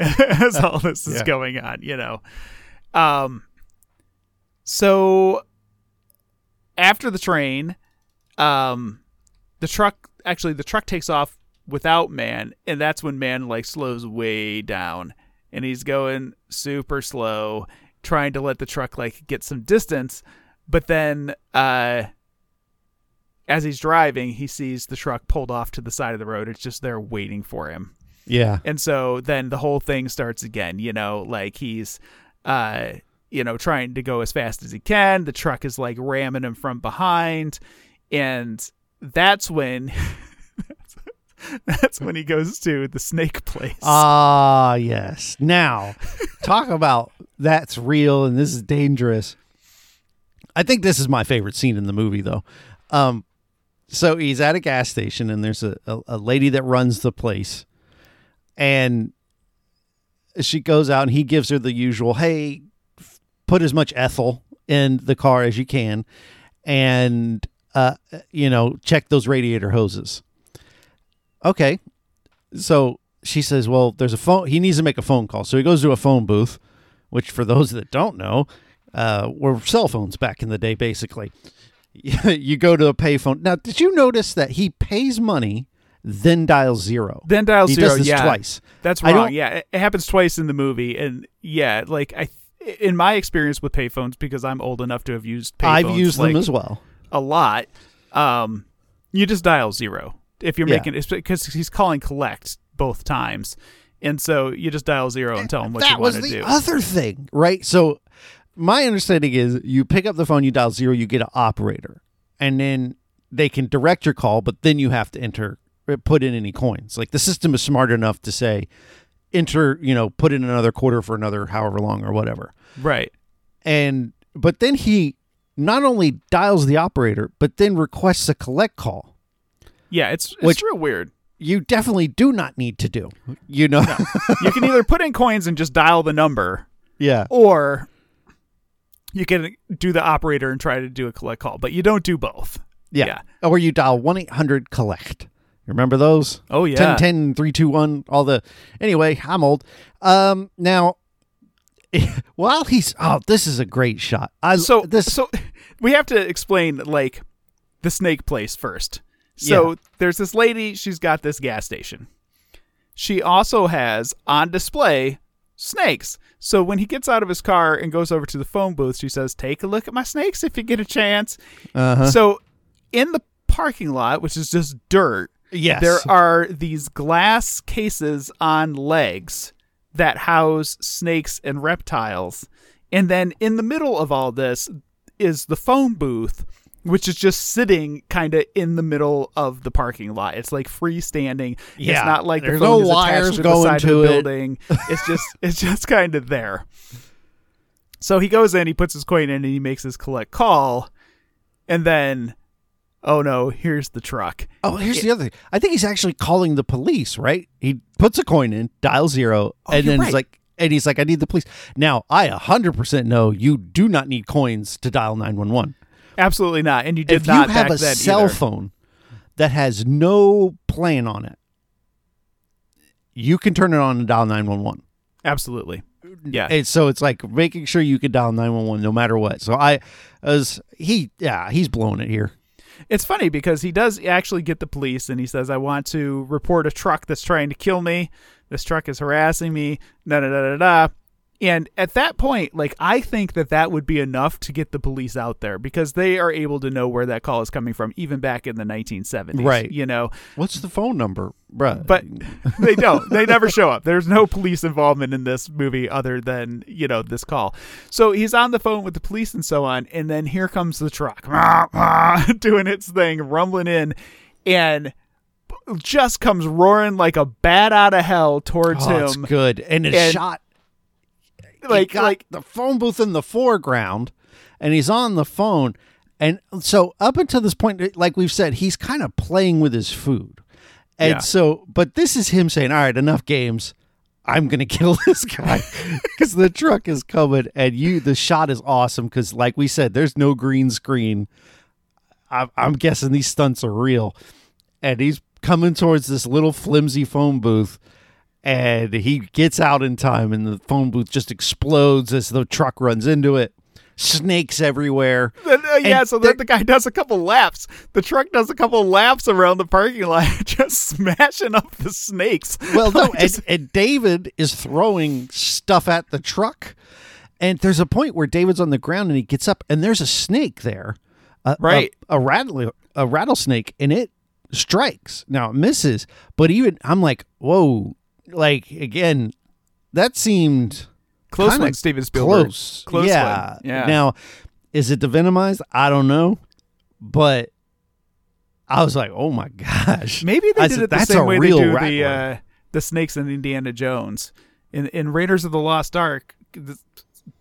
as all this is Yeah. going on, you know. Um so after the train, um the truck actually the truck takes off without Mann and that's when Mann like slows way down and he's going super slow trying to let the truck like get some distance but then uh as he's driving he sees the truck pulled off to the side of the road it's just there waiting for him Yeah. and so then the whole thing starts again, you know, like he's uh you know trying to go as fast as he can. The truck is like ramming him from behind and that's when that's when he goes to the snake place. Ah, yes. Now, talk about that's real and this is dangerous. I think this is my favorite scene in the movie, though. Um, so he's at a gas station and there's a, a, a lady that runs the place, and she goes out and he gives her the usual, "Hey, f- put as much ethyl in the car as you can, and uh, you know, check those radiator hoses." Okay, so she says, "Well, there's a phone. He needs to make a phone call." So he goes to a phone booth, which, for those that don't know, uh, were cell phones back in the day. Basically, you go to a payphone. Now, did you notice that he pays money, then dials zero? then dial he zero, does this yeah. twice. That's wrong. Yeah, it, happens twice in the movie and yeah, like I in my experience with payphones because I'm old enough to have used payphones I've used like, them as well. a lot. Um, you just dial zero if you're Yeah. making it's because he's calling collect both times, and so you just dial zero and tell him what that you want to do. That was the other thing, right? So my understanding is you pick up the phone, you dial zero, you get an operator, and then they can direct your call, but then you have to enter, uh, put in any coins. Like the system is smart enough to say, enter, you know, put in another quarter for another however long or whatever. right. And but then he not only dials the operator, but then requests a collect call. Yeah, it's it's Which- real weird. You definitely do not need to do. You know, You can either put in coins and just dial the number, yeah. or you can do the operator and try to do a collect call, but you don't do both. Yeah. Yeah. Or you dial 1 800 collect. Remember those? Oh yeah. 10 10 321 all the Anyway, I'm old. Um now while he's oh, this is a great shot. I so this so we have to explain like the snake place first. So Yeah. there's this lady, she's got this gas station. She also has on display snakes. So when he gets out of his car and goes over to the phone booth, she says, "Take a look at my snakes if you get a chance." uh-huh. So in the parking lot, which is just dirt, yes. there are these glass cases on legs that house snakes and reptiles. And then in the middle of all this is the phone booth, which is just sitting kind of in the middle of the parking lot. It's like freestanding. Yeah, It's not like there's the phone no is wires attached to going the side to of it. the building. It's just it's just kind of there. So he goes in, he puts his coin in, and he makes his collect call, and then, oh no, here's the truck. Oh, here's the other thing. I think he's actually calling the police, right? He puts a coin in, dial zero, oh, and Oh, you're then right. he's like and he's like, I need the police. Now, I 100% know you do not need coins to dial 911. Absolutely not. And you did if you not have back a then cell either. phone that has no plan on it, you can turn it on and dial 911. Absolutely. Yeah. And so it's like making sure you can dial 911 no matter what. So I as he yeah, he's blowing it here. It's funny because he does actually get the police and he says, I want to report a truck that's trying to kill me. This truck is harassing me. Da da da da da. And at that point, like, I think that that would be enough to get the police out there because they are able to know where that call is coming from, even back in the 1970s. Right. You know, What's the phone number, bruh? but they don't. They never show up. There's no police involvement in this movie other than, you know, this call. So he's on the phone with the police and so on. And then here comes the truck doing its thing, rumbling in. And just comes roaring like a bat out of hell towards Oh, him. good, and it's And- shot Like like the phone booth in the foreground, and he's on the phone, and so up until this point, like we've said, he's kind of playing with his food, and Yeah. so, but this is him saying, "All right, enough games." I'm gonna kill this guy because the truck is coming, and you. The shot is awesome because, like we said, there's no green screen. I'm, I'm guessing these stunts are real, and he's coming towards this little flimsy phone booth, and he gets out in time, and the phone booth just explodes as the truck runs into it. Snakes everywhere. Uh, yeah, And so then the guy does a couple laps. The truck does a couple laps around the parking lot, just smashing up the snakes. Well, no, just- and, and David is throwing stuff at the truck, and there's a point where David's on the ground and he gets up, and there's a snake there, a, Right. A, a rattle, a rattlesnake, and it strikes. Now it misses, but even I'm like, whoa, like again, that seemed close one, Steven Spielberg. close. Close yeah. one. Yeah. Now, is it the Venomized? I don't know, but I was like, oh my gosh. Maybe they I did said, it the "That's same a way real they do the uh, the snakes in Indiana Jones. In in Raiders of the Lost Ark, this,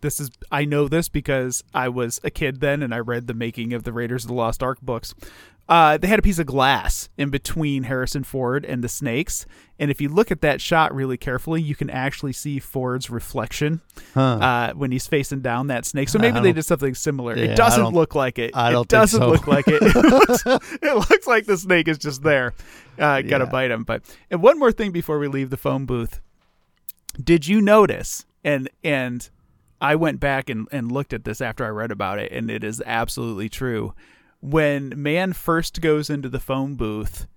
this is I know this because I was a kid then and I read the making of the Raiders of the Lost Ark books. Uh, they had a piece of glass in between Harrison Ford and the snakes, and if you look at that shot really carefully, you can actually see Ford's reflection Huh. uh, when he's facing down that snake. So maybe they did something similar. Yeah, it doesn't look like it. I it don't think doesn't so. look like it. It looks, it looks like the snake is just there, uh, gonna Yeah. bite him. But and one more thing before we leave the phone booth, did you notice? And and I went back and, and looked at this after I read about it, and it is absolutely true. When Mann first goes into the phone booth,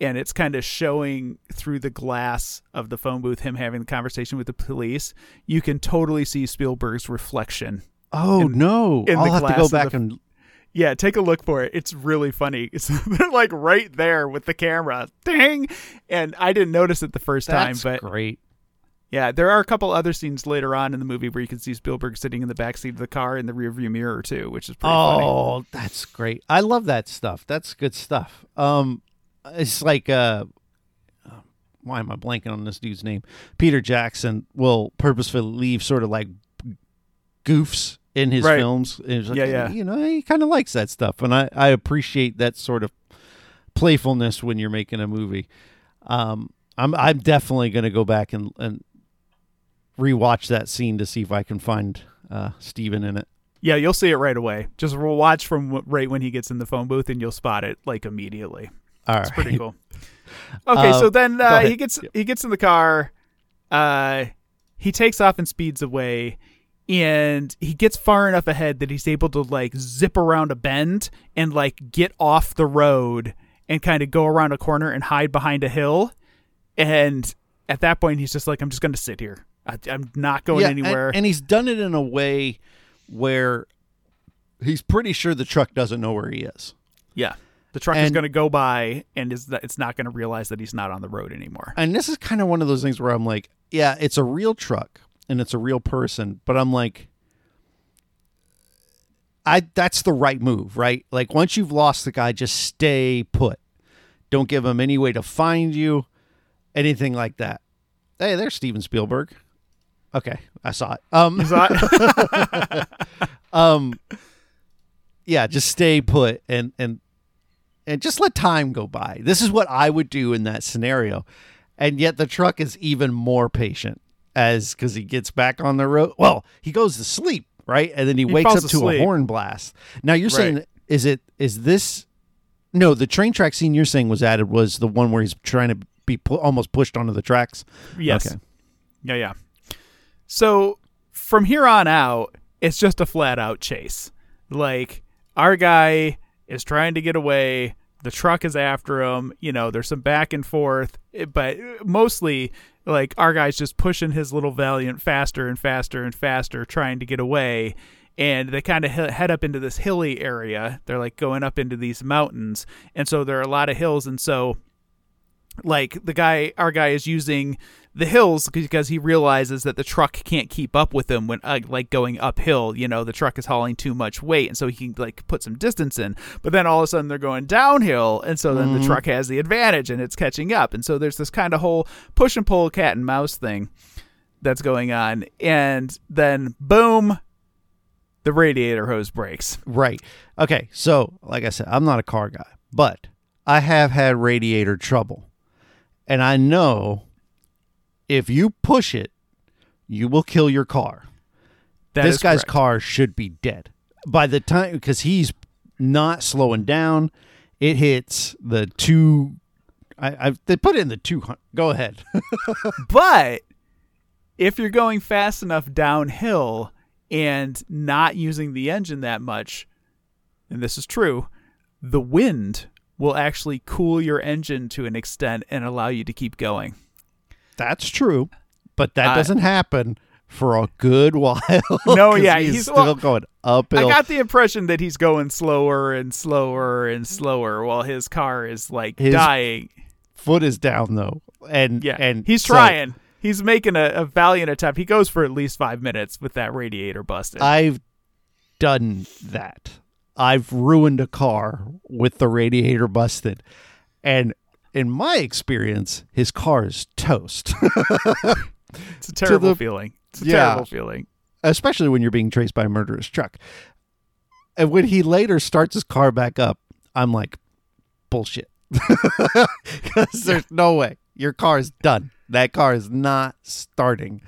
and it's kind of showing through the glass of the phone booth him having the conversation with the police, you can totally see Spielberg's reflection. oh in- no, in the I'll have to glass go of the- back and Yeah, take a look for it. It's really funny. It's, they're like right there with the camera. Dang! And I didn't notice it the first that's time, but great. Yeah, there are a couple other scenes later on in the movie where you can see Spielberg sitting in the back seat of the car in the rearview mirror too, which is pretty funny. Oh, that's great. I love that stuff. That's good stuff. Um, it's like uh, why am I blanking on this dude's name? Peter Jackson will purposefully leave sort of like goofs in his Right. films. Like, Yeah, yeah. You know, he kind of likes that stuff, and I I appreciate that sort of playfulness when you're making a movie. Um, I'm I'm definitely gonna go back and and rewatch that scene to see if I can find uh Steven in it. Yeah, you'll see it right away. Just we'll watch from right when he gets in the phone booth, and you'll spot it like immediately. All It's right. pretty cool. Okay, Uh, so then uh, he gets he gets in the car. Uh, he takes off and speeds away, and he gets far enough ahead that he's able to like zip around a bend and like get off the road and kind of go around a corner and hide behind a hill. And at that point, he's just like, "I'm just going to sit here. I, I'm not going Yeah, anywhere." And, he's done it in a way where he's pretty sure the truck doesn't know where he is. yeah, the truck is going to go by, and is it's not going to realize that he's not on the road anymore. And this is kind of one of those things where I'm like, yeah, it's a real truck and it's a real person, but I'm like I that's the right move, right? Like once you've lost the guy, just stay put. Don't give him any way to find you, anything like that. Hey, there's Steven Spielberg. Okay, I saw it. Um Is that- um yeah just stay put and and and just let time go by. This is what i would do in that scenario. And yet the truck is even more patient as because he gets back on the road. Well he goes to sleep right? And then he, He wakes up to a horn blast. Now you're saying is it is this no the train track scene you're saying was added was the one where he's trying to be pu- almost pushed onto the tracks? Yes. Okay. Yeah, yeah. So from here on out, it's just a flat out chase. Like our guy is trying to get away. The truck is after him. You know, there's some back and forth, eh, but mostly like our guy's just pushing his little valiant faster and faster and faster, trying to get away. And they kind of head up into this hilly area. They're like going up into these mountains, and so there are a lot of hills, and so like the guy our guy is using the hills because he realizes that the truck can't keep up with him when uh, like going uphill you know the truck is hauling too much weight and so he can like put some distance in but then all of a sudden they're going downhill and so then the truck has the advantage and it's catching up and so there's this kind of whole push and pull cat and mouse thing that's going on and then boom the radiator hose breaks Right. Okay. So, like I said, I'm not a car guy, but I have had radiator trouble. And I know if you push it, you will kill your car. That this guy's correct. car should be dead by the time because he's not slowing down. It hits the two. I, I they put it in the two. Go ahead. But if you're going fast enough downhill and not using the engine that much, and this is true, the wind will actually cool your engine to an extent and allow you to keep going. That's true, but that Uh, doesn't happen for a good while. No, yeah, he's, he's- still well, going I got the impression that he's going slower and slower and slower while his car is like His- dying. Foot is down though, and Yeah, and he's so trying. He's making a, a valiant attempt. He goes for at least five minutes with that radiator busted. I've done that. I've ruined a car with the radiator busted, and in my experience, his car is toast. it's a terrible the- feeling. It's a Yeah. terrible feeling. especially when you're being traced by a murderous truck. And when he later starts his car back up, I'm like, bullshit. Because there's no way. Your car is done. That car is not starting.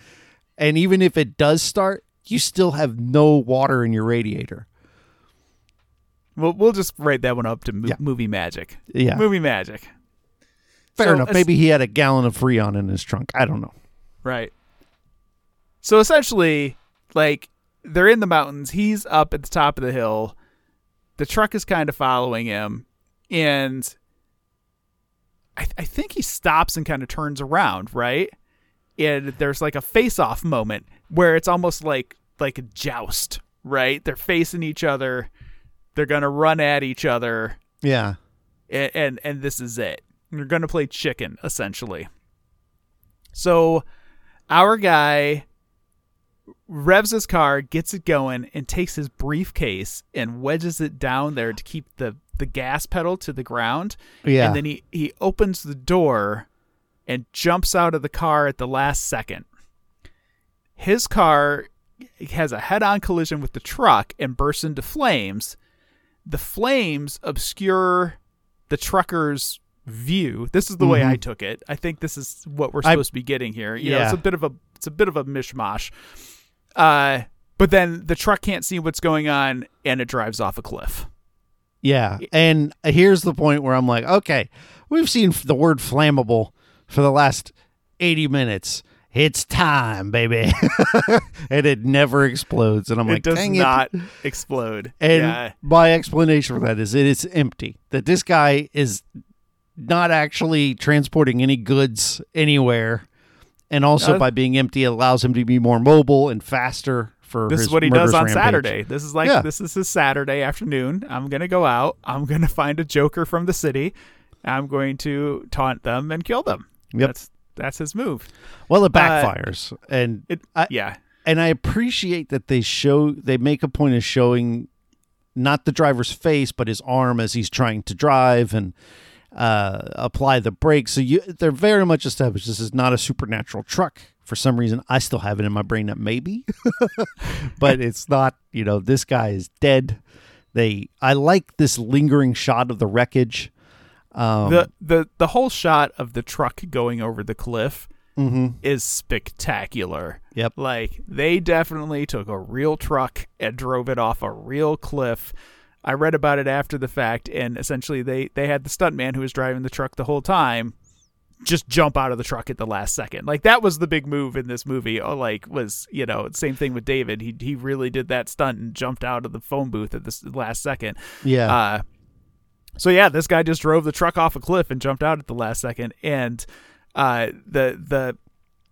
And even if it does start, you still have no water in your radiator. We'll we'll just write that one up to mo- Yeah. movie magic. Yeah. Movie magic. Fair So, enough. Maybe he had a gallon of Freon in his trunk. I don't know. Right. So essentially, like they're in the mountains. He's up at the top of the hill. The truck is kind of following him, and I, I think he stops and kind of turns around, right? And there's like a face-off moment where it's almost like like a joust, right? They're facing each other. They're gonna run at each other. Yeah. and and, and this is it. You're gonna play chicken essentially. So, our guy revs his car, gets it going, and takes his briefcase and wedges it down there to keep the the gas pedal to the ground. Yeah. And then he he opens the door and jumps out of the car at the last second. His car has a head-on collision with the truck and bursts into flames. The flames obscure the trucker's view. This is the way I took it. I think this is what we're Mm-hmm. I- supposed to be getting here. You know, it's a bit of a it's a bit of a mishmash. Uh, but then the truck can't see what's going on and it drives off a cliff. Yeah. And here's the point where I'm like, okay, we've seen the word flammable for the last 80 minutes. It's time, baby. and it never explodes. And I'm like, it does dang not it. explode. And yeah. my explanation for that is it is empty. That this guy is not actually transporting any goods anywhere. And also Uh, by being empty, it allows him to be more mobile and faster for This his is what he does on rampage. Saturday. This is like Yeah. this is his Saturday afternoon. I'm gonna go out. I'm gonna find a Joker from the city. I'm going to taunt them and kill them. Yep. That's that's his move. Well, it backfires. and It I- yeah. and I appreciate that they show they make a point of showing not the driver's face but his arm as he's trying to drive and uh, apply the brakes. So you they're very much established. This is not a supernatural truck. For some reason, I still have it in my brain that maybe, but it's not. You know, this guy is dead. They I like this lingering shot of the wreckage. Um, the the the whole shot of the truck going over the cliff mhm. is spectacular. Yep. Like they definitely took a real truck and drove it off a real cliff. I read about it after the fact, and essentially they they had the stuntman who was driving the truck the whole time just jump out of the truck at the last second. Like that was the big move in this movie. Oh, like was you know same thing with David. He he really did that stunt and jumped out of the phone booth at the last second. Yeah. Uh, so yeah, this guy just drove the truck off a cliff and jumped out at the last second, and uh, the the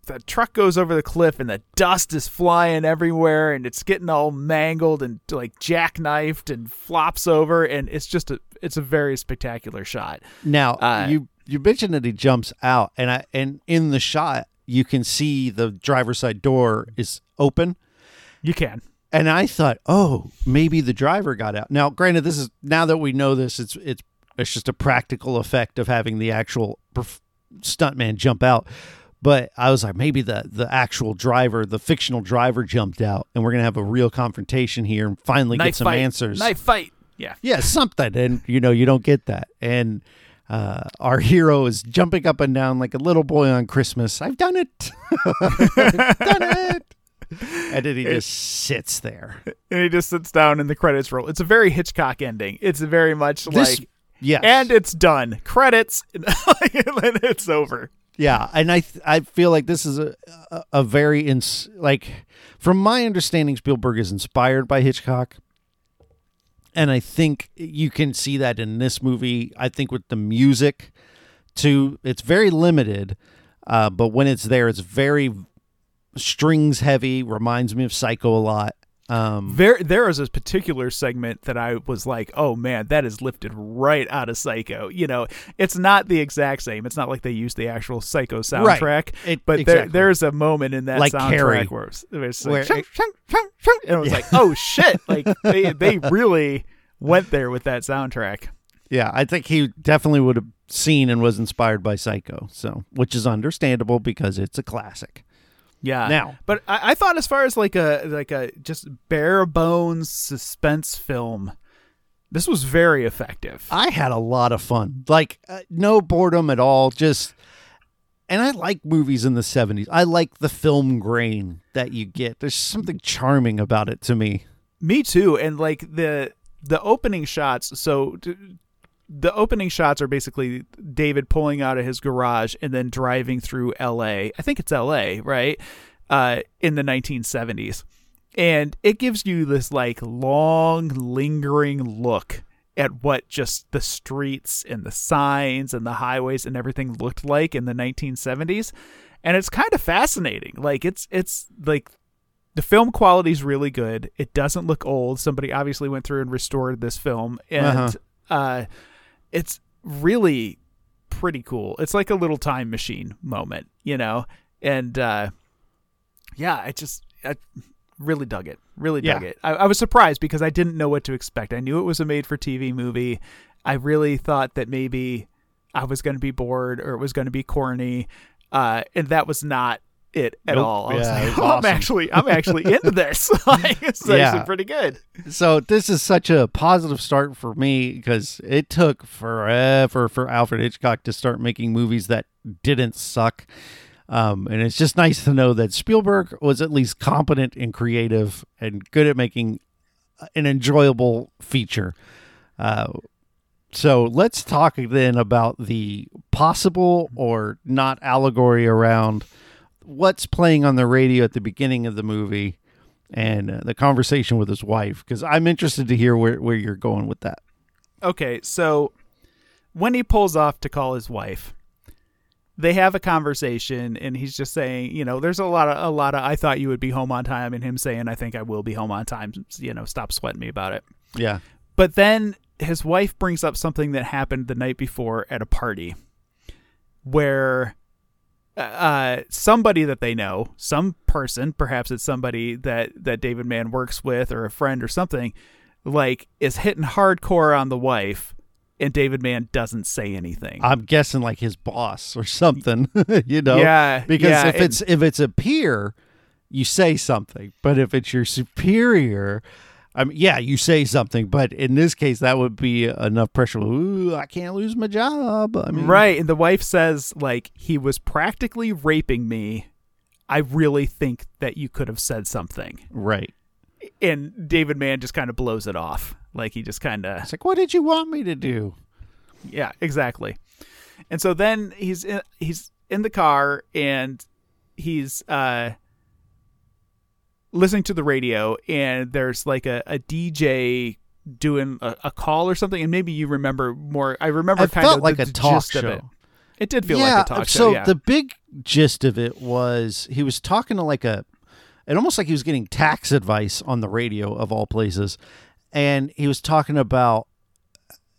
the truck goes over the cliff and the dust is flying everywhere and it's getting all mangled and like jackknifed and flops over and it's just a it's a very spectacular shot. Now Uh, you you mentioned that he jumps out, and I and in the shot you can see the driver's side door is open, You can. and I thought, oh, maybe the driver got out. Now, granted, this is now that we know this, it's it's it's just a practical effect of having the actual perf- stuntman jump out. But I was like, maybe the the actual driver, the fictional driver, jumped out, and we're gonna have a real confrontation here and finally Knife get some fight. answers. Knife fight. Yeah. Yeah, something, and you know you don't get that. And uh, our hero is jumping up and down like a little boy on Christmas. I've done it, I've done it, and then he just sits there. And he just sits down and the credits roll. It's a very Hitchcock ending. It's very much This, like yes, and it's done. Credits and it's over. Yeah, and I th- I feel like this is a a, a very ins- like from my understanding, Spielberg is inspired by Hitchcock. And I think you can see that in this movie. I think with the music, too, it's very limited, uh, but when it's there, it's very strings heavy. Reminds me of Psycho a lot. Um, There, there is a particular segment that I was like, "Oh man, that is lifted right out of Psycho." You know, it's not the exact same. It's not like they used the actual Psycho Right. soundtrack, It- but exactly. there, there's a moment in that Like soundtrack Carrie. where it's, it's like, Where it- shunk, shunk, shunk, and it was Yeah. like, "Oh shit!" Like they, they really went there with that soundtrack. yeah, I think he definitely would have seen and was inspired by Psycho. So, which is understandable because it's a classic. Yeah. Now- but I, I thought as far as like a like a just bare bones suspense film, this was very effective. I had a lot of fun. Like uh, no boredom at all. Just and I like movies in the 70s. I like the film grain that you get. There's something charming about it to me. Me too. And like the the opening shots. So d- the opening shots are basically David pulling out of his garage and then driving through L.A. I think it's L.A. Right uh, in the 1970s, and it gives you this like long, lingering look at what just the streets and the signs and the highways and everything looked like in the 1970s and it's kind of fascinating like it's it's like the film quality is really good. It doesn't look old. Somebody obviously went through and restored this film, and Uh-huh. uh it's really pretty cool. It's like a little time machine moment, you know. And uh, yeah, I just I really dug it. Really dug Yeah. it. I, I was surprised because I didn't know what to expect. I knew it was a made-for-TV movie. I really thought that maybe I was going to be bored or it was going to be corny, uh, and that was not it at Nope. all. I yeah, like, oh, awesome. I'm actually, I'm actually into this. like, it's Yeah. actually pretty good. So this is such a positive start for me because it took forever for Alfred Hitchcock to start making movies that didn't suck. Um, and it's just nice to know that Spielberg was at least competent and creative and good at making an enjoyable feature. Uh, so let's talk then about the possible or not allegory around what's playing on the radio at the beginning of the movie and uh, the conversation with his wife because I'm interested to hear where, where you're going with that. Okay, so when he pulls off to call his wife, they have a conversation, and he's just saying, you know, there's a lot of a lot of I thought you would be home on time, and him saying, I think I will be home on time. You know, stop sweating me about it. Yeah. But then his wife brings up something that happened the night before at a party where uh, somebody that they know, some person, perhaps it's somebody that, that David Mann works with or a friend or something, like is hitting hardcore on the wife and David Mann doesn't say anything. I'm guessing like his boss or something, you know? Yeah, Because yeah, if it's if it's a peer, you say something. But if it's your superior, I mean, yeah, you say something. But in this case, that would be enough pressure. Ooh, I can't lose my job. I mean, Right. And the wife says, like, he was practically raping me. I really think that you could have said something. right. And David Mann just kind of blows it off. Like, he just kind of, It's like, what did you want me to do? yeah, exactly. And so then he's in, he's in the car and he's, uh, listening to the radio and there's like a, a DJ doing a, a call or something and maybe you remember more I remember It kind felt of like the, a talk of it. show. It did feel yeah, like a talk so show. Yeah. the big gist of it was he was talking to like a, it almost like he was getting tax advice on the radio of all places, and he was talking about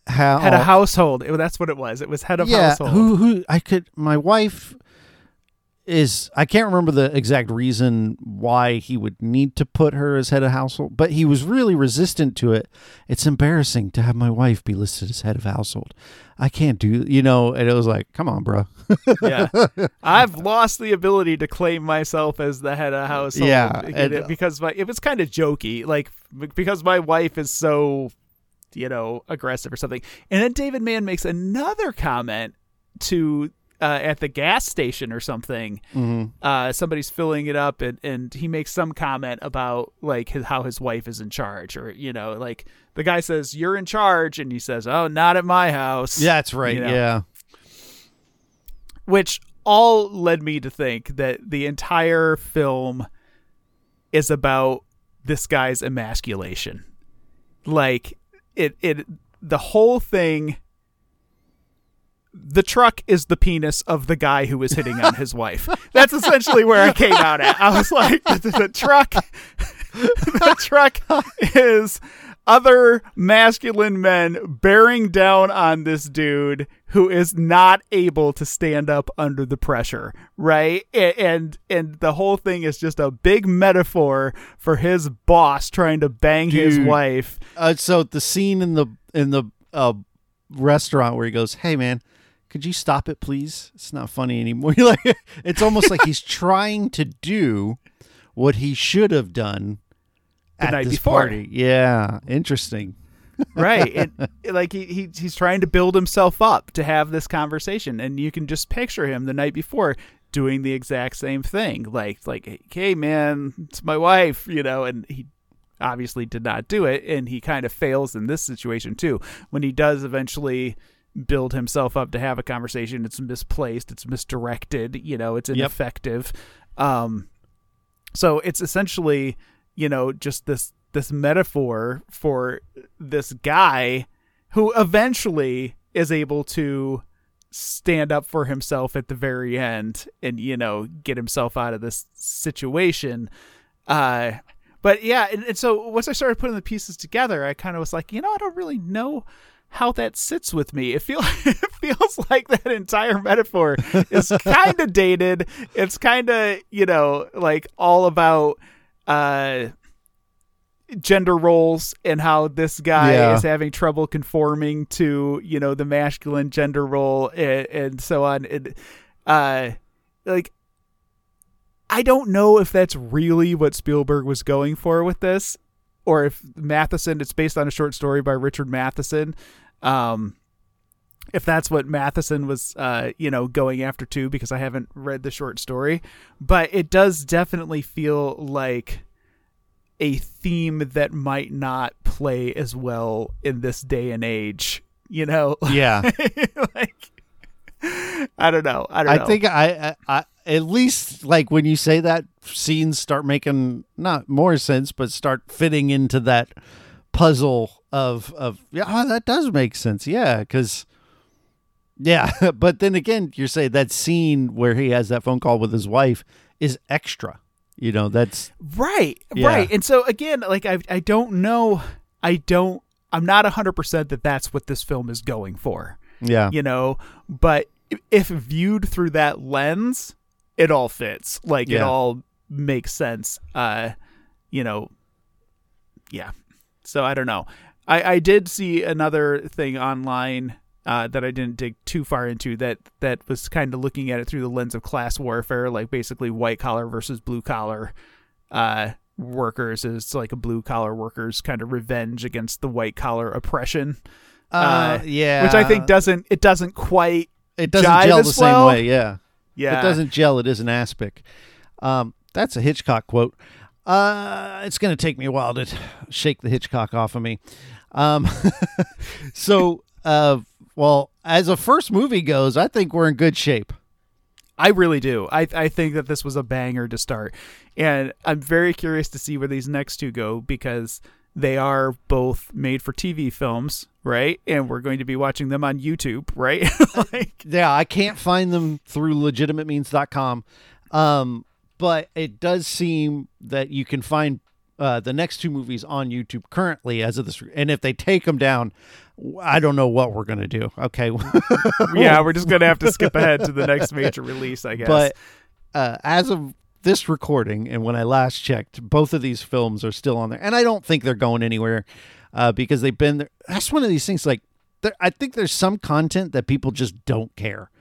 how Head of household. It- that's what it was. It was head of yeah, household. who who I could my wife is I can't remember the exact reason why he would need to put her as head of household, but he was really resistant to it. It's embarrassing to have my wife be listed as head of household. I can't do, you know, and it was like, come on, bro. yeah. I've lost the ability to claim myself as the head of household. Yeah, and- uh, because my it was kind of jokey, like because my wife is so, you know, aggressive or something. And then David Mann makes another comment to uh, at the gas station or something. Uh, somebody's filling it up, and and he makes some comment about like his, how his wife is in charge, or you know, like the guy says you're in charge, and he says, "Oh, not at my house." Yeah, that's right. You know? Yeah. which all led me to think that the entire film is about this guy's emasculation. Like it it the whole thing the truck is the penis of the guy who was hitting on his wife. That's essentially where I came out at. I was like, the, the truck, the truck is other masculine men bearing down on this dude who is not able to stand up under the pressure, right? A- And and the whole thing is just a big metaphor for his boss trying to bang his wife. Uh, so the scene in the in the uh, restaurant where he goes, "Hey man, could you stop it, please? It's not funny anymore." like it's almost like he's trying to do what he should have done The at night this before. party. Yeah, interesting. right and like he, he he's trying to build himself up to have this conversation and you can just picture him the night before doing the exact same thing like like hey man it's my wife you know and he obviously did not do it and he kind of fails in this situation too when he does eventually build himself up to have a conversation. It's misplaced. It's misdirected. You know it's ineffective. Um so it's essentially you know just this this metaphor for this guy who eventually is able to stand up for himself at the very end and you know get himself out of this situation. Uh but yeah and, and so once i started putting the pieces together i kind of was like you know i don't really know how that sits with me. It feels it feels like that entire metaphor is kind of dated. It's kind of you know like all about uh gender roles and how this guy Yeah. is having trouble conforming to you know the masculine gender role. And, and so on. And uh like i don't know if that's really what spielberg was going for with this or if matheson it's based on a short story by richard matheson um if that's what Matheson was, uh, you know, going after too, because I haven't read the short story, but it does definitely feel like a theme that might not play as well in this day and age. You know, Yeah, like I don't know. I don't I know. think I, I, I at least like when you say that scenes start making not more sense, but start fitting into that puzzle of of yeah, oh, that does make sense. Yeah, because yeah, but then again, you're saying that scene where he has that phone call with his wife is extra. You know, that's Right, Yeah. right. And so again, like I, I don't know. I don't. I'm not hundred percent that that's what this film is going for. yeah, you know but if viewed through that lens it all fits like it all makes sense uh you know yeah so i don't know i i did see another thing online uh, that I didn't dig too far into that that was kind of looking at it through the lens of class warfare, like basically white collar versus blue collar uh, workers It's like a blue collar workers kind of revenge against the white collar oppression uh, yeah, which I think doesn't it doesn't quite it doesn't gel the same well. way. Yeah, yeah it doesn't gel. It is an aspic. Um, that's a Hitchcock quote. Uh, it's going to take me a while to shake the Hitchcock off of me. Um, so, uh, well, as a first movie goes, I think we're in good shape. I really do. I I think that this was a banger to start, and I'm very curious to see where these next two go because they are both made for TV films, right? And we're going to be watching them on YouTube, right? like, Yeah, I can't find them through legitimatemeans.com. Um, but it does seem that you can find uh, the next two movies on YouTube currently as of this. And if they take them down, I don't know what we're gonna do. Okay, yeah, we're just gonna have to skip ahead to the next major release, I guess. but uh, as of this recording and when I last checked, both of these films are still on there, and I don't think they're going anywhere uh, because they've been there. That's one of these things. Like, I think there's some content that people just don't care,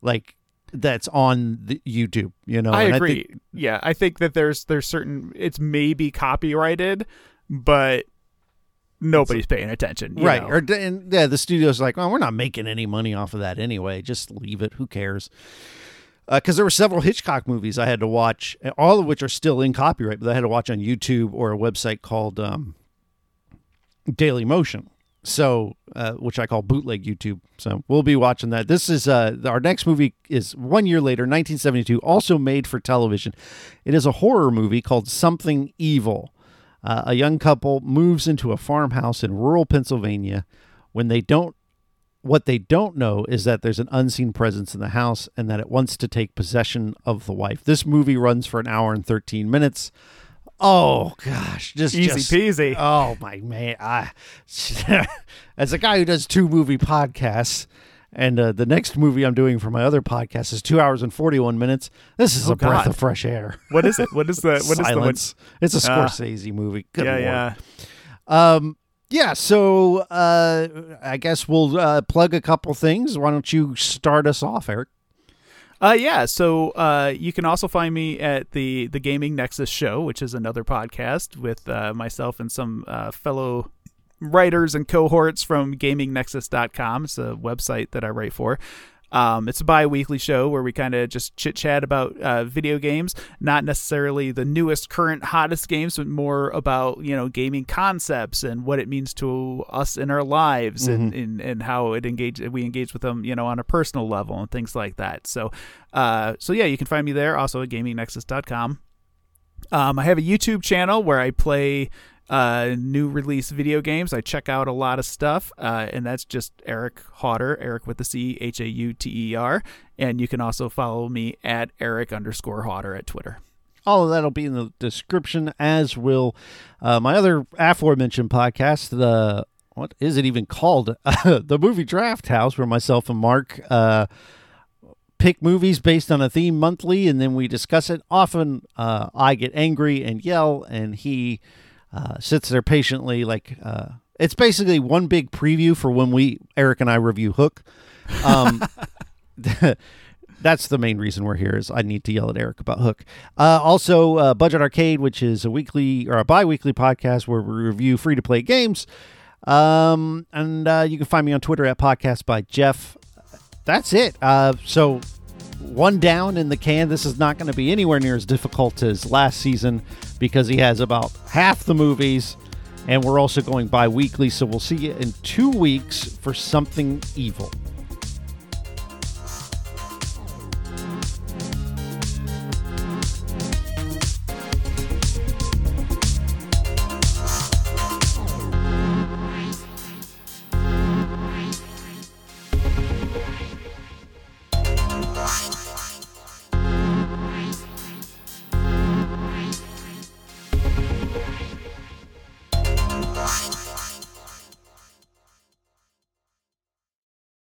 like that's on the YouTube. You know, I And agree. think- yeah, I think that there's there's certain it's maybe copyrighted, but nobody's paying attention. you right? know? Or and yeah, the studio's like, well, we're not making any money off of that anyway. Just leave it. Who cares? Because there were several Hitchcock movies I had to watch, all of which are still in copyright, but I had to watch on YouTube or a website called um, Daily Motion. So, uh, which I call bootleg YouTube. So we'll be watching that. This is uh, our next movie is one year later, 1972, also made for television. It is a horror movie called Something Evil. Uh, a young couple moves into a farmhouse in rural Pennsylvania when they don't what they don't know is that there's an unseen presence in the house and that it wants to take possession of the wife. This movie runs for an hour and 13 minutes. Oh gosh, just Easy just- peasy. Oh my man, I as a guy who does two movie podcasts, and uh, the next movie I'm doing for my other podcast is two hours and 41 minutes. This is Oh, a breath of fresh air. What is it? What is the what is the one? It's a Ah. Scorsese movie. Good yeah, lord. yeah. Um, yeah, so uh, I guess we'll uh, plug a couple things. Why don't you start us off, Eric? Uh, yeah. So uh, you can also find me at the the Gaming Nexus show, which is another podcast with uh, myself and some uh, fellow writers and cohorts from GamingNexus.com. It's a website that I write for. Um, it's a bi-weekly show where we kind of just chit chat about uh, video games, not necessarily the newest, current, hottest games, but more about you know gaming concepts and what it means to us in our lives and, and and how it engage we engage with them you know on a personal level and things like that. So, uh, so yeah, you can find me there also at GamingNexus.com. Um, I have a YouTube channel where I play uh, new release video games. I check out a lot of stuff, uh, and that's just Eric Hauter, Eric with the C, H A U T E R. And you can also follow me at Eric underscore Hauter at Twitter. All of that'll be in the description, as will uh, my other aforementioned podcast. The what is it even called? the movie Draft House, where myself and Mark uh, pick movies based on a theme monthly, and then we discuss it. Often, uh, I get angry and yell, and he uh, sits there patiently. Like uh, it's basically one big preview for when we Eric and I review Hook. Um, that's the main reason we're here is I need to yell at Eric about Hook. Uh, also, uh, Budget Arcade, which is a weekly or a bi-weekly podcast where we review free-to-play games. Um, and uh, you can find me on Twitter at Podcast by Jeff. That's it. Uh, so one down in the can. This is not going to be anywhere near as difficult as last season because he has about half the movies, and we're also going bi-weekly. So we'll see you in two weeks for something evil.